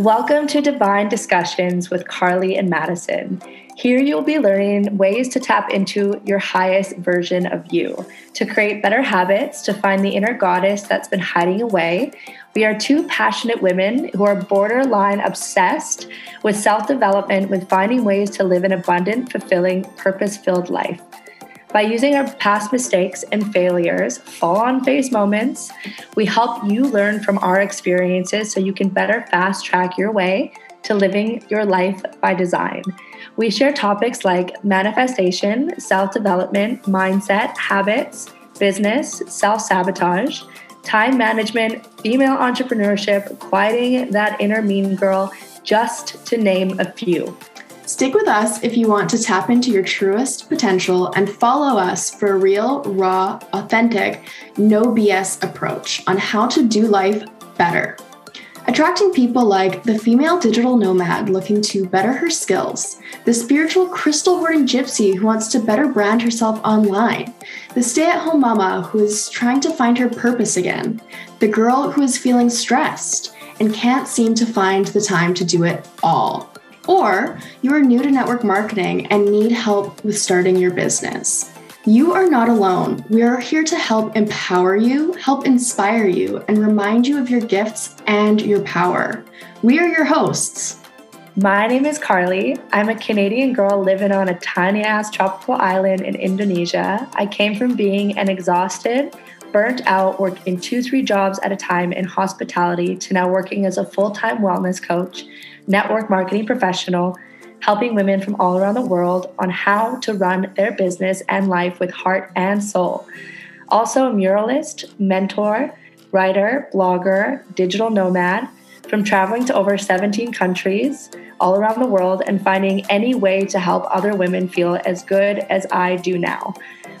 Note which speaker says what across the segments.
Speaker 1: Welcome to Divine Discussions with Carly and Madison. Here you'll be learning ways to tap into your highest version of you, to create better habits, to find the inner goddess that's been hiding away. We are two passionate women who are borderline obsessed with self development, with finding ways to live an abundant, fulfilling, purpose filled life. By using our past mistakes and failures, fall on face moments, we help you learn from our experiences so you can better fast track your way to living your life by design. We share topics like manifestation, self development, mindset, habits, business, self sabotage, time management, female entrepreneurship, quieting that inner mean girl, just to name a few.
Speaker 2: Stick with us if you want to tap into your truest potential and follow us for a real, raw, authentic, no BS approach on how to do life better. Attracting people like the female digital nomad looking to better her skills, the spiritual crystal hoarding gypsy who wants to better brand herself online, the stay at home mama who is trying to find her purpose again, the girl who is feeling stressed and can't seem to find the time to do it all. Or you are new to network marketing and need help with starting your business. You are not alone. We are here to help empower you, help inspire you, and remind you of your gifts and your power. We are your hosts.
Speaker 1: My name is Carly. I'm a Canadian girl living on a tiny ass tropical island in Indonesia. I came from being an exhausted, burnt out, working two, three jobs at a time in hospitality to now working as a full time wellness coach network marketing professional, helping women from all around the world on how to run their business and life with heart and soul. Also, a muralist, mentor, writer, blogger, digital nomad, from traveling to over 17 countries all around the world and finding any way to help other women feel as good as I do now.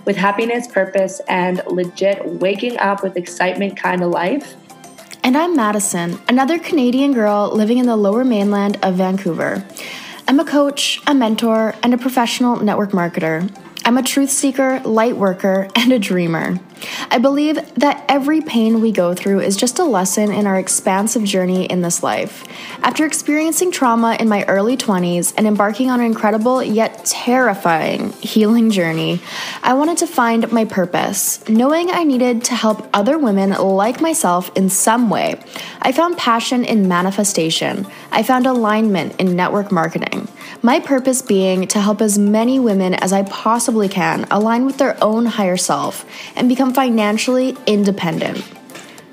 Speaker 1: With happiness, purpose, and legit waking up with excitement kind of life,
Speaker 2: and I'm Madison, another Canadian girl living in the lower mainland of Vancouver. I'm a coach, a mentor, and a professional network marketer. I'm a truth seeker, light worker, and a dreamer. I believe that every pain we go through is just a lesson in our expansive journey in this life. After experiencing trauma in my early 20s and embarking on an incredible yet terrifying healing journey, I wanted to find my purpose. Knowing I needed to help other women like myself in some way, I found passion in manifestation. I found alignment in network marketing. My purpose being to help as many women as I possibly can align with their own higher self and become become financially independent.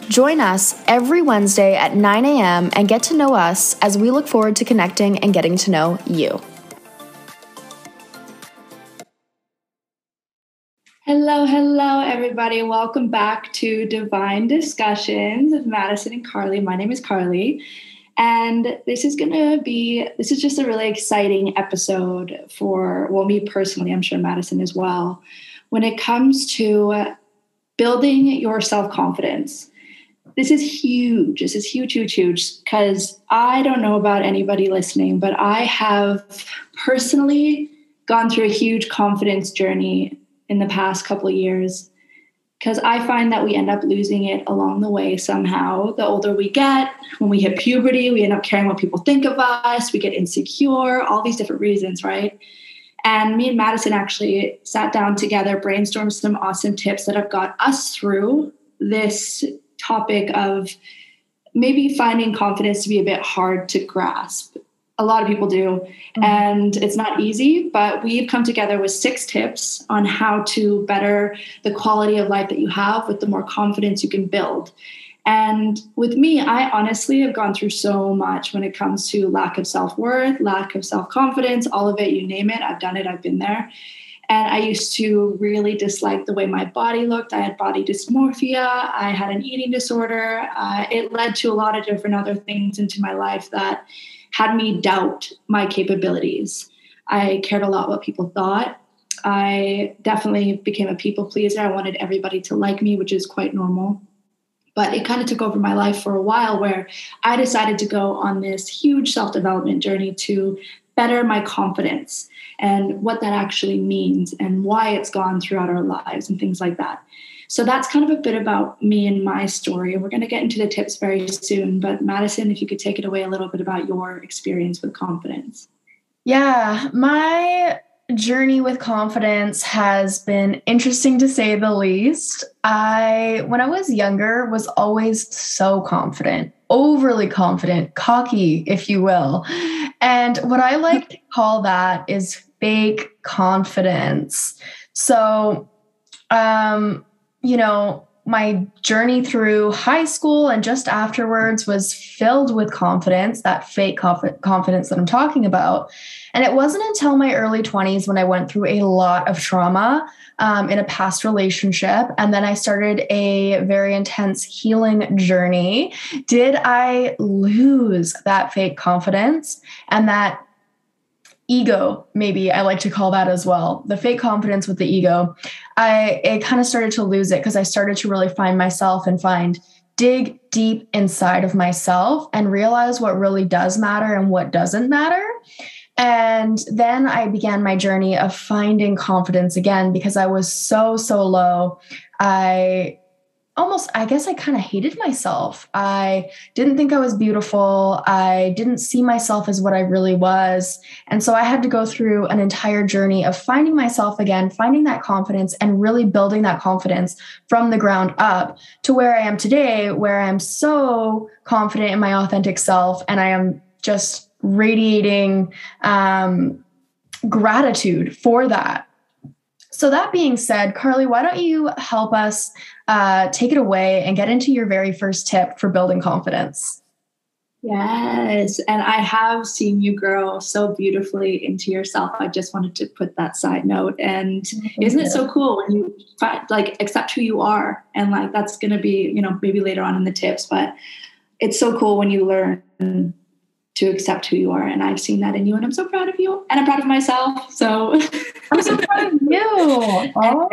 Speaker 2: Join us every Wednesday at 9 a.m. and get to know us as we look forward to connecting and getting to know you.
Speaker 1: Hello, hello, everybody. Welcome back to Divine Discussions with Madison and Carly. My name is Carly. And this is going to be, this is just a really exciting episode for, well, me personally, I'm sure Madison as well, when it comes to building your self confidence. This is huge. This is huge, huge, huge. Because I don't know about anybody listening, but I have personally gone through a huge confidence journey in the past couple years. Because I find that we end up losing it along the way somehow. The older we get, when we hit puberty, we end up caring what people think of us, we get insecure, all these different reasons, right? And me and Madison actually sat down together, brainstormed some awesome tips that have got us through this topic of maybe finding confidence to be a bit hard to grasp. A lot of people do, mm-hmm. and it's not easy, but we've come together with six tips on how to better the quality of life that you have with the more confidence you can build. And with me, I honestly have gone through so much when it comes to lack of self worth, lack of self confidence, all of it, you name it. I've done it, I've been there. And I used to really dislike the way my body looked. I had body dysmorphia. I had an eating disorder. Uh, it led to a lot of different other things into my life that had me doubt my capabilities. I cared a lot what people thought. I definitely became a people pleaser. I wanted everybody to like me, which is quite normal but it kind of took over my life for a while where I decided to go on this huge self development journey to better my confidence and what that actually means and why it's gone throughout our lives and things like that. So that's kind of a bit about me and my story. And we're going to get into the tips very soon. But Madison, if you could take it away a little bit about your experience with confidence.
Speaker 2: Yeah, my journey with confidence has been interesting to say the least. I, when I was younger, was always so confident, overly confident, cocky, if you will. And what I like to call that is fake confidence. So, um, you know, my journey through high school and just afterwards was filled with confidence, that fake conf- confidence that I'm talking about. And it wasn't until my early 20s when I went through a lot of trauma um, in a past relationship. And then I started a very intense healing journey. Did I lose that fake confidence and that ego maybe i like to call that as well the fake confidence with the ego i it kind of started to lose it because i started to really find myself and find dig deep inside of myself and realize what really does matter and what doesn't matter and then I began my journey of finding confidence again because I was so, so low. I almost i guess i kind of hated myself. I didn't think i was beautiful. I didn't see myself as what i really was. And so i had to go through an entire journey of finding myself again finding that confidence and really building that confidence from the ground up to where i am today where i'm so confident in my authentic self and i am just radiating um, gratitude for that. So, that being said, Carly, why don't you help us uh, take it away and get into your very first tip for building confidence?
Speaker 1: Yes. And I have seen you grow so beautifully into yourself. I just wanted to put that side note. And Thank isn't you. it so cool when you like accept who you are? And like that's going to be, you know, maybe later on in the tips, but it's so cool when you learn to accept who you are. And I've seen that in you, and I'm so proud of you, and I'm proud of myself. So
Speaker 2: I'm so proud of you. Oh.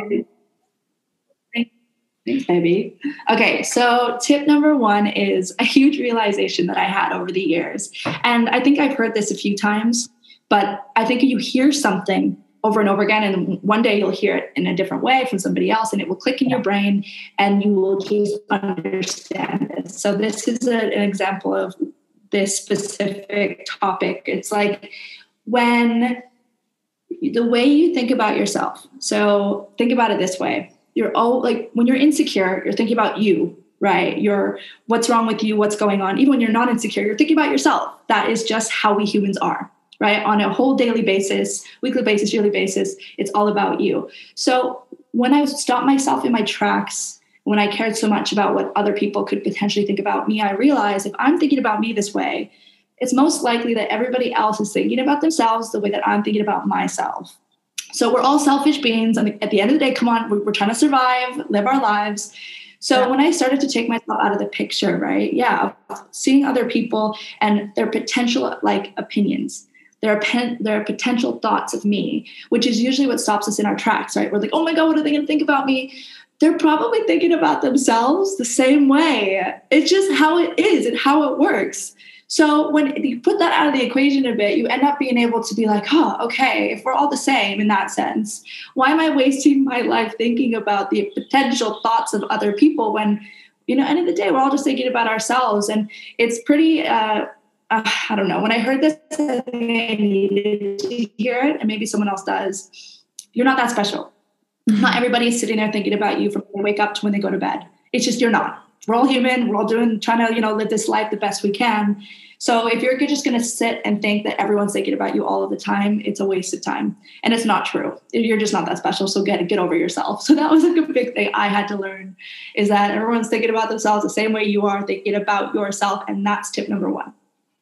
Speaker 1: Thanks, baby. Okay, so tip number one is a huge realization that I had over the years. And I think I've heard this a few times, but I think you hear something over and over again, and one day you'll hear it in a different way from somebody else, and it will click in your brain, and you will just understand it. So, this is a, an example of this specific topic. It's like when the way you think about yourself. So think about it this way. You're all like when you're insecure, you're thinking about you, right? You're what's wrong with you, what's going on. Even when you're not insecure, you're thinking about yourself. That is just how we humans are, right? On a whole daily basis, weekly basis, yearly basis, it's all about you. So when I stopped myself in my tracks when I cared so much about what other people could potentially think about me, I realized if I'm thinking about me this way, it's most likely that everybody else is thinking about themselves the way that I'm thinking about myself. So we're all selfish beings. And at the end of the day, come on, we're, trying to survive, live our lives. So yeah. when I started to take myself out of the picture, right? Yeah, seeing other people and their potential like opinions, their, pen, their potential thoughts of me, which is usually what stops us in our tracks, right? We're like, oh my God, what are they going to think about me? they're probably thinking about themselves the same way. It's just how it is and how it works. So when you put that out of the equation a bit, you end up being able to be like, oh, okay, if we're all the same in that sense, why am I wasting my life thinking about the potential thoughts of other people when, you know, end of the day, we're all just thinking about ourselves. And it's pretty uh, uh, I don't know. When I heard this, I needed to hear it, and maybe someone else does. You're not that special. Mm-hmm. Not everybody is sitting there thinking about you from when they wake up to when they go to bed. It's just you're not. We're all human. We're all doing trying to you know live this life the best we can. So if you're just going to sit and think that everyone's thinking about you all of the time, it's a waste of time, and it's not true. You're just not that special. So get get over yourself. So that was like a big thing I had to learn is that everyone's thinking about themselves the same way you are thinking about yourself, and that's tip number one.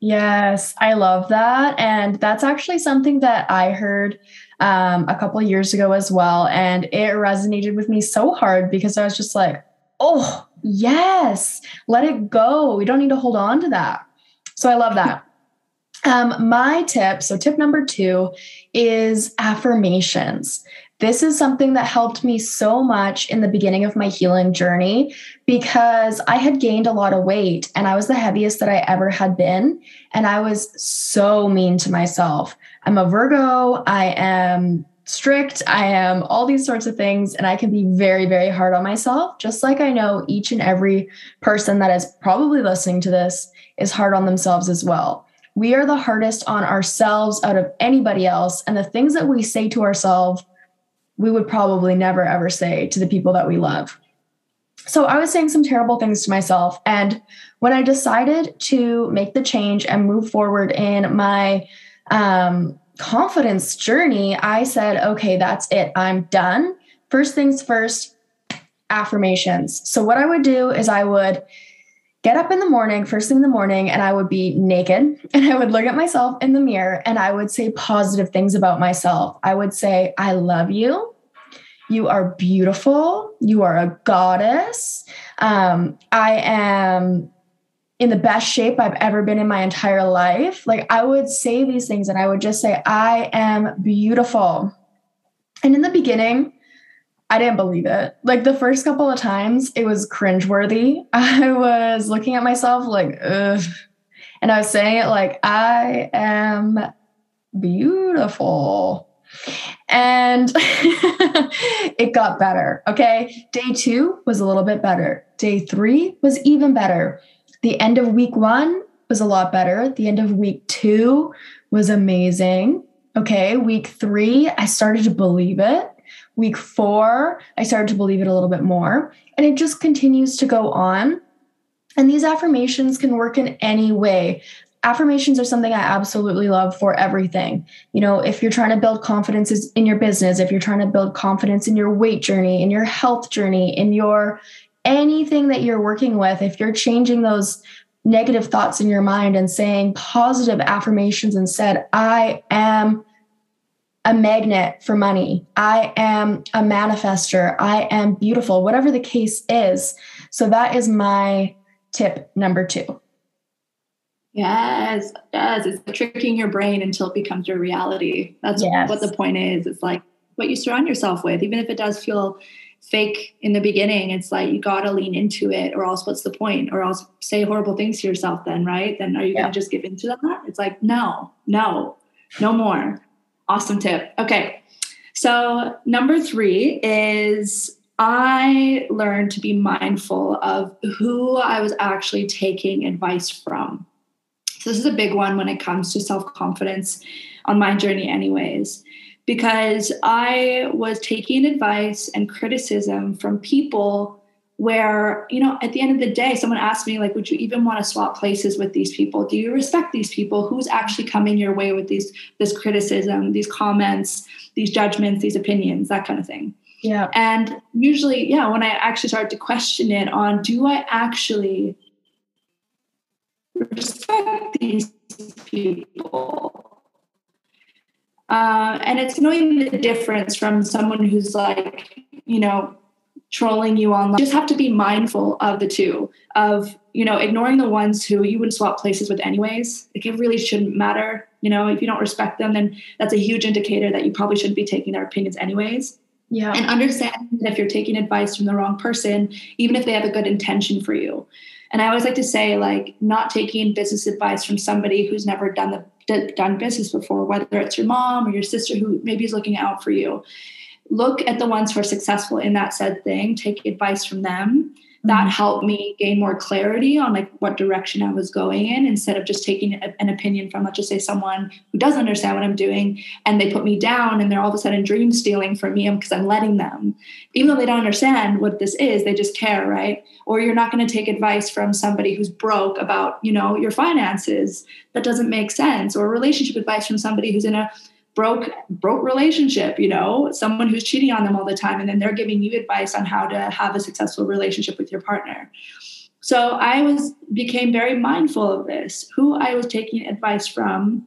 Speaker 2: Yes, I love that. And that's actually something that I heard um, a couple years ago as well. And it resonated with me so hard because I was just like, oh, yes, let it go. We don't need to hold on to that. So I love that. Um, my tip, so tip number two is affirmations. This is something that helped me so much in the beginning of my healing journey because I had gained a lot of weight and I was the heaviest that I ever had been. And I was so mean to myself. I'm a Virgo. I am strict. I am all these sorts of things. And I can be very, very hard on myself, just like I know each and every person that is probably listening to this is hard on themselves as well. We are the hardest on ourselves out of anybody else. And the things that we say to ourselves, we would probably never ever say to the people that we love. So I was saying some terrible things to myself. And when I decided to make the change and move forward in my um, confidence journey, I said, okay, that's it. I'm done. First things first, affirmations. So, what I would do is I would get up in the morning, first thing in the morning, and I would be naked and I would look at myself in the mirror and I would say positive things about myself. I would say, I love you. You are beautiful. You are a goddess. Um, I am in the best shape I've ever been in my entire life. Like I would say these things and I would just say, I am beautiful. And in the beginning, I didn't believe it. Like the first couple of times, it was cringeworthy. I was looking at myself like, ugh. And I was saying it like, I am beautiful. And it got better. Okay. Day two was a little bit better. Day three was even better. The end of week one was a lot better. The end of week two was amazing. Okay. Week three, I started to believe it. Week four, I started to believe it a little bit more. And it just continues to go on. And these affirmations can work in any way. Affirmations are something I absolutely love for everything. You know, if you're trying to build confidence in your business, if you're trying to build confidence in your weight journey, in your health journey, in your anything that you're working with, if you're changing those negative thoughts in your mind and saying positive affirmations instead, I am a magnet for money. I am a manifester. I am beautiful, whatever the case is. So that is my tip number two.
Speaker 1: Yes, yes. It's tricking your brain until it becomes your reality. That's yes. what the point is. It's like what you surround yourself with, even if it does feel fake in the beginning. It's like you got to lean into it or else what's the point? Or else say horrible things to yourself then right? Then are you yeah. to just give into that? It's like no no no more. Awesome tip. Okay. So number three is i learned to be mindful of who i was actually taking advice from. So this is a big one when it comes to self-confidence on my journey anyways because I was taking advice and criticism from people where, you know, at the end of the day, someone asked me, like, would you even want to swap places with these people? Do you respect these people? Who's actually coming your way with these this criticism, these comments, these judgments, these opinions, that kind of thing.
Speaker 2: Yeah.
Speaker 1: And usually, yeah, when I actually started to question it on do I actually respect these people? Uh, and it's knowing the difference from someone who's like, you know, trolling you online. You just have to be mindful of the two, of, you know, ignoring the ones who you wouldn't swap places with anyways. Like it really shouldn't matter. You know, if you don't respect them, then that's a huge indicator that you probably shouldn't be taking their opinions anyways.
Speaker 2: Yeah.
Speaker 1: And understand that if you're taking advice from the wrong person, even if they have a good intention for you. And I always like to say, like, not taking business advice from somebody who's never done the done business before, whether it's your mom or your sister who maybe is looking out for you. Look at the ones who are successful in that said thing, take advice from them. That mm-hmm. helped me gain more clarity on like what direction I was going in instead of just taking a, an opinion from, let's just say, someone who doesn't understand what I'm doing and they put me down and they're all of a sudden dream stealing from me because I'm letting them. Even though they don't understand what this is, they just care, right? or you're not going to take advice from somebody who's broke about you know your finances that doesn't make sense or relationship advice from somebody who's in a broke broke relationship you know someone who's cheating on them all the time and then they're giving you advice on how to have a successful relationship with your partner so i was became very mindful of this who i was taking advice from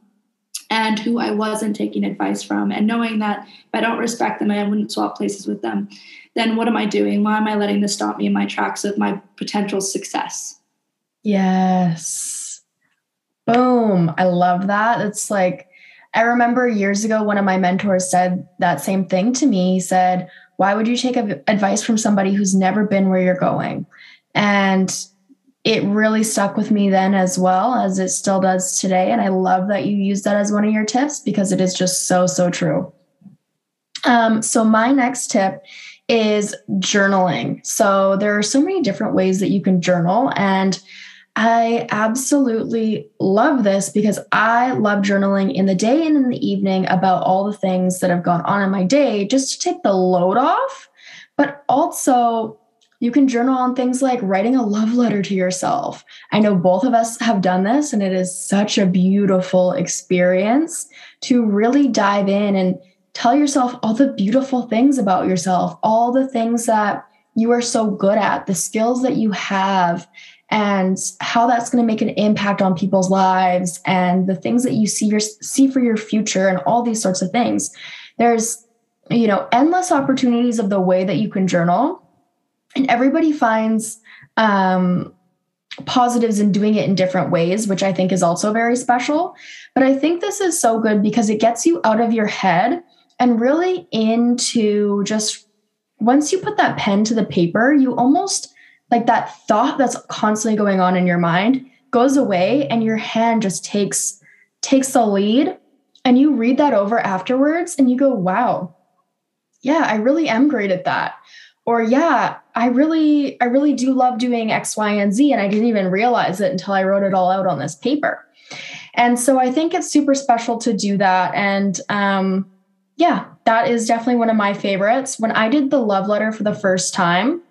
Speaker 1: and who i wasn't taking advice from and knowing that if i don't respect them i wouldn't swap places with them then what am I doing? Why am I letting this stop me in my tracks of my potential success?
Speaker 2: Yes. Boom. I love that. It's like, I remember years ago, one of my mentors said that same thing to me. He said, Why would you take advice from somebody who's never been where you're going? And it really stuck with me then as well as it still does today. And I love that you use that as one of your tips because it is just so, so true. Um, so, my next tip is journaling. So, there are so many different ways that you can journal. And I absolutely love this because I love journaling in the day and in the evening about all the things that have gone on in my day just to take the load off. But also, you can journal on things like writing a love letter to yourself. I know both of us have done this, and it is such a beautiful experience to really dive in and tell yourself all the beautiful things about yourself, all the things that you are so good at, the skills that you have, and how that's going to make an impact on people's lives and the things that you see your see for your future and all these sorts of things. There's you know endless opportunities of the way that you can journal and everybody finds um, positives in doing it in different ways, which I think is also very special. But I think this is so good because it gets you out of your head and really into just once you put that pen to the paper, you almost like that thought that's constantly going on in your mind goes away and your hand just takes takes the lead and you read that over afterwards and you go wow. Yeah i really am great at that. Or yeah i really i really do love doing x y and z and i didn't even realize it until i wrote it all out on this paper. And so i think it's super special to do that and um, yeah that is definitely one of my favorites. When i did the love letter for the first time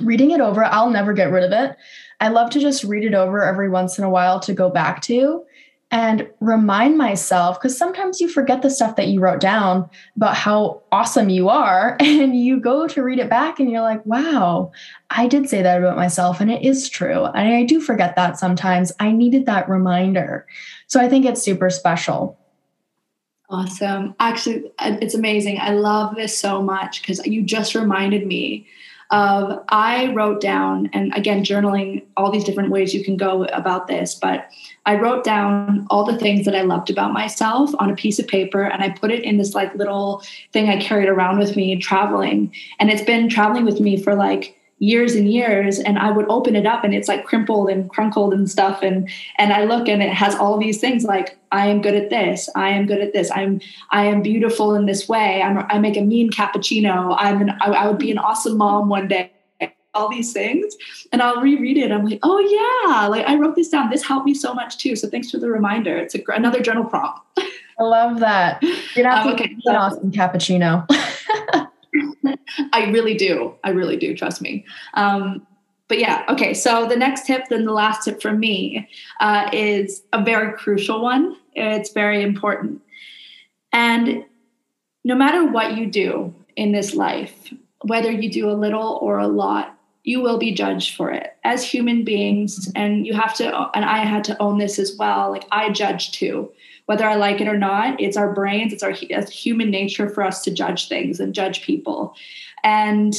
Speaker 2: reading it over i'll never get rid of it. I love to just read it over every once in a while to go back to and remind myself because sometimes you forget the stuff that you wrote down about how awesome you are and you go to read it back and you're like wow i did say that about myself and it is true. And i do forget that sometimes. I needed that reminder. So i think it's super special.
Speaker 1: Awesome. Actually it's amazing. I love this so much because you just reminded me of I wrote down, and again, journaling, all these different ways you can go about this, but I wrote down all the things that I loved about myself on a piece of paper and I put it in this like little thing I carried around with me traveling. And it's been traveling with me for like years and years and i would open it up and it's like crimpled and crunkled and stuff and and i look and it has all these things like i am good at this. I am good at this. I'm i am beautiful in this way. I'm, i make a mean cappuccino. I'm an I, I would be an awesome mom one day. All these things and i'll reread it. I'm like oh yeah. Like i wrote this down. This helped me so much too. So thanks for the reminder. It's a, another journal prompt.
Speaker 2: I love that. You're not um, okay, an awesome cappuccino
Speaker 1: I really do. I really do. Trust me. Um, but yeah, okay. So the next tip, then the last tip from me, uh, is a very crucial one. It's very important. And no matter what you do in this life, whether you do a little or a lot, you will be judged for it as human beings. And you have to, and I had to own this as well. Like I judge too whether I like it or not. It's our brains, it's our it's human nature for us to judge things and judge people. And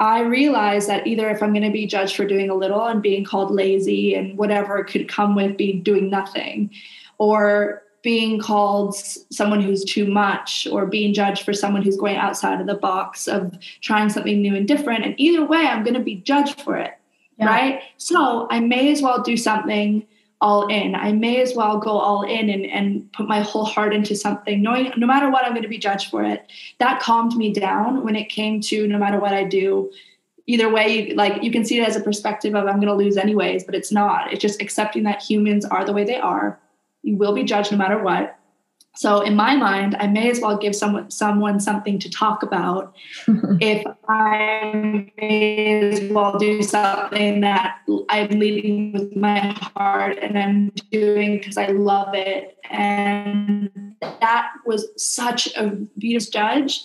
Speaker 1: I realize that either if I'm going to be judged for doing a little and being called lazy and whatever could come with being doing nothing, or being called someone who's too much or being judged for someone who's going outside of the box of trying something new and different. And either way, I'm going to be judged for it. Yeah. Right. So I may as well do something all in. I may as well go all in and, and put my whole heart into something, knowing no matter what, I'm going to be judged for it. That calmed me down when it came to no matter what I do. Either way, like you can see it as a perspective of I'm going to lose anyways, but it's not. It's just accepting that humans are the way they are. You will be judged no matter what. So in my mind, I may as well give someone someone something to talk about if I may as well do something that I'm leading with my heart and I'm doing because I love it. And that was such a beautiful judge.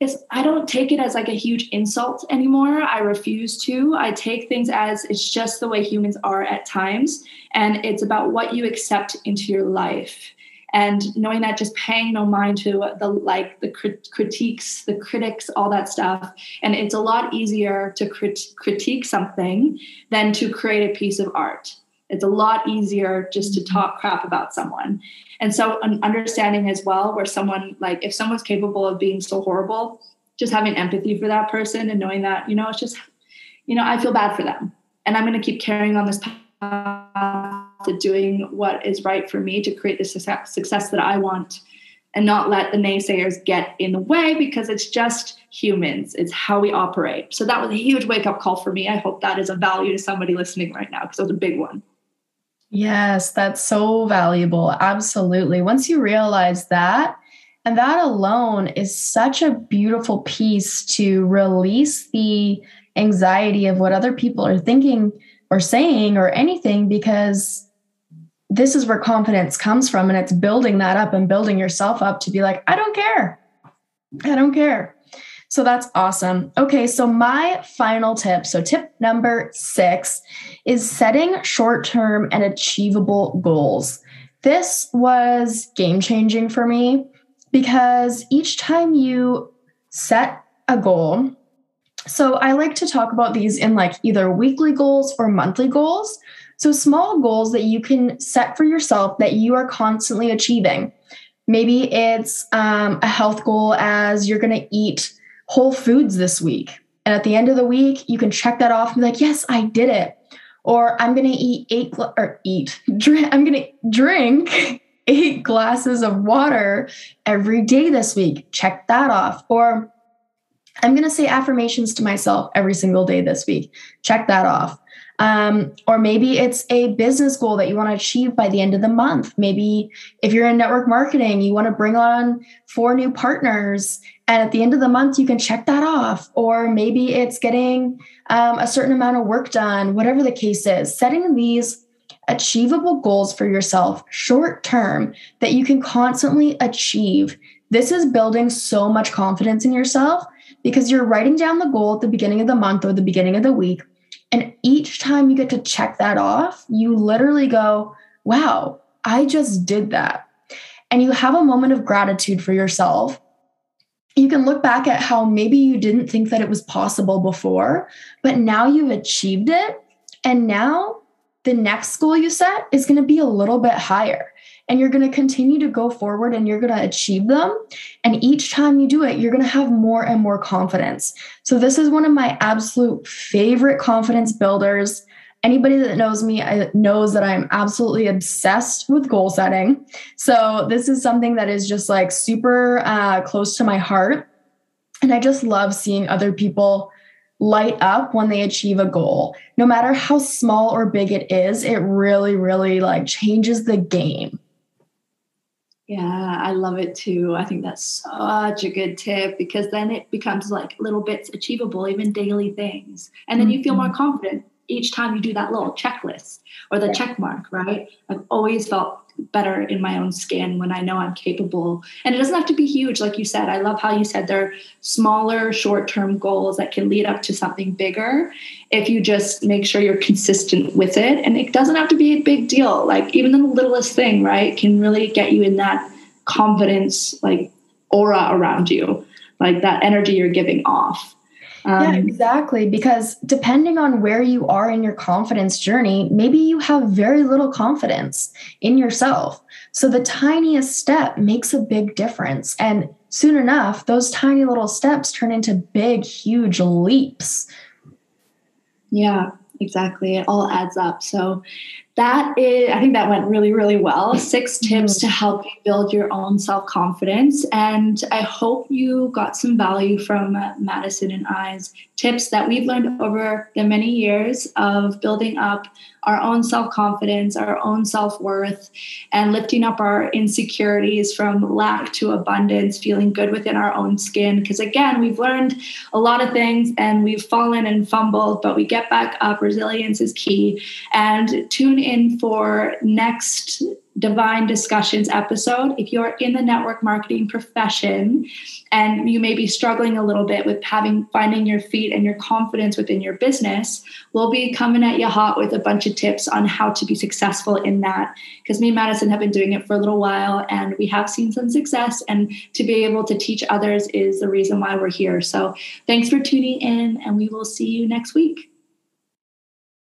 Speaker 1: Is I don't take it as like a huge insult anymore. I refuse to. I take things as it's just the way humans are at times. And it's about what you accept into your life and knowing that just paying no mind to the like the crit- critiques the critics all that stuff and it's a lot easier to crit- critique something than to create a piece of art. It's a lot easier just to mm-hmm. talk crap about someone. And so an understanding as well where someone like if someone's capable of being so horrible just having empathy for that person and knowing that you know it's just you know i feel bad for them. And i'm going to keep carrying on this path to doing what is right for me to create the success, success that I want and not let the naysayers get in the way because it's just humans. It's how we operate. So that was a huge wake up call for me. I hope that is a value to somebody listening right now because it was a big one.
Speaker 2: Yes, that's so valuable. Absolutely. Once you realize that, and that alone is such a beautiful piece to release the anxiety of what other people are thinking or saying or anything because this is where confidence comes from and it's building that up and building yourself up to be like i don't care. I don't care. So that's awesome. Okay so my final tip so tip number six is setting short-term and achievable goals. This was game changing for me because each time you set a goal so I like to talk about these in like either weekly goals or monthly goals. So small goals that you can set for yourself that you are constantly achieving. Maybe it's um, a health goal as you're going to eat whole foods this week. And at the end of the week, you can check that off and be like, yes, I did it. Or I'm going to eat eight gla- or eat, drink, I'm going to drink eight glasses of water every day this week. Check that off. Or I'm going to say affirmations to myself every single day this week. Check that off. Um, or maybe it's a business goal that you want to achieve by the end of the month. Maybe if you're in network marketing, you want to bring on four new partners. And at the end of the month, you can check that off. Or maybe it's getting um, a certain amount of work done, whatever the case is. Setting these achievable goals for yourself short term that you can constantly achieve. This is building so much confidence in yourself because you're writing down the goal at the beginning of the month or the beginning of the week. And each time you get to check that off, you literally go, wow, I just did that. And you have a moment of gratitude for yourself. You can look back at how maybe you didn't think that it was possible before, but now you've achieved it. And now the next goal you set is going to be a little bit higher and you're going to continue to go forward and you're going to achieve them. And each time you do it, you're going to have more and more confidence. So, this is one of my absolute favorite confidence builders. Anybody that knows me knows that I'm absolutely obsessed with goal setting. So, this is something that is just like super uh, close to my heart. And I just love seeing other people light up when they achieve a goal. No matter how small or big it is, it really, really like changes the game.
Speaker 1: Yeah, I love it too. I think that's such a good tip because then it becomes like little bits achievable, even daily things. And then you feel more mm-hmm. confident each time you do that little checklist or the yeah. check mark, right? I've always felt better in my own skin when I know I'm capable. And it doesn't have to be huge, like you said. I love how you said they're smaller, short term goals that can lead up to something bigger if you just make sure you're consistent with it. And it doesn't have to be a big deal. Like even the littlest thing, right, can really get you in that confidence, like aura around you, like that energy you're giving off.
Speaker 2: Um, yeah, exactly. Because depending on where you are in your confidence journey, maybe you have very little confidence in yourself. So the tiniest step makes a big difference. And soon enough, those tiny little steps turn into big, huge leaps.
Speaker 1: Yeah, exactly. It all adds up. So that is, I think that went really, really well. Mm-hmm. Six tips to help you build your own self confidence. And I hope you got some value from Madison and I's tips that we've learned over the many years of building up our own self confidence, our own self worth, and lifting up our insecurities from lack to abundance, feeling good within our own skin. Because again, we've learned a lot of things and we've fallen and fumbled, but we get back up. Resilience is key. And tune in for next Divine Discussions episode. If you're in the network marketing profession and you may be struggling a little bit with having finding your feet and your confidence within your business, we'll be coming at you hot with a bunch of tips on how to be successful in that. Because me and Madison have been doing it for a little while and we have seen some success. And to be able to teach others is the reason why we're here. So thanks for tuning in and we will see you next week.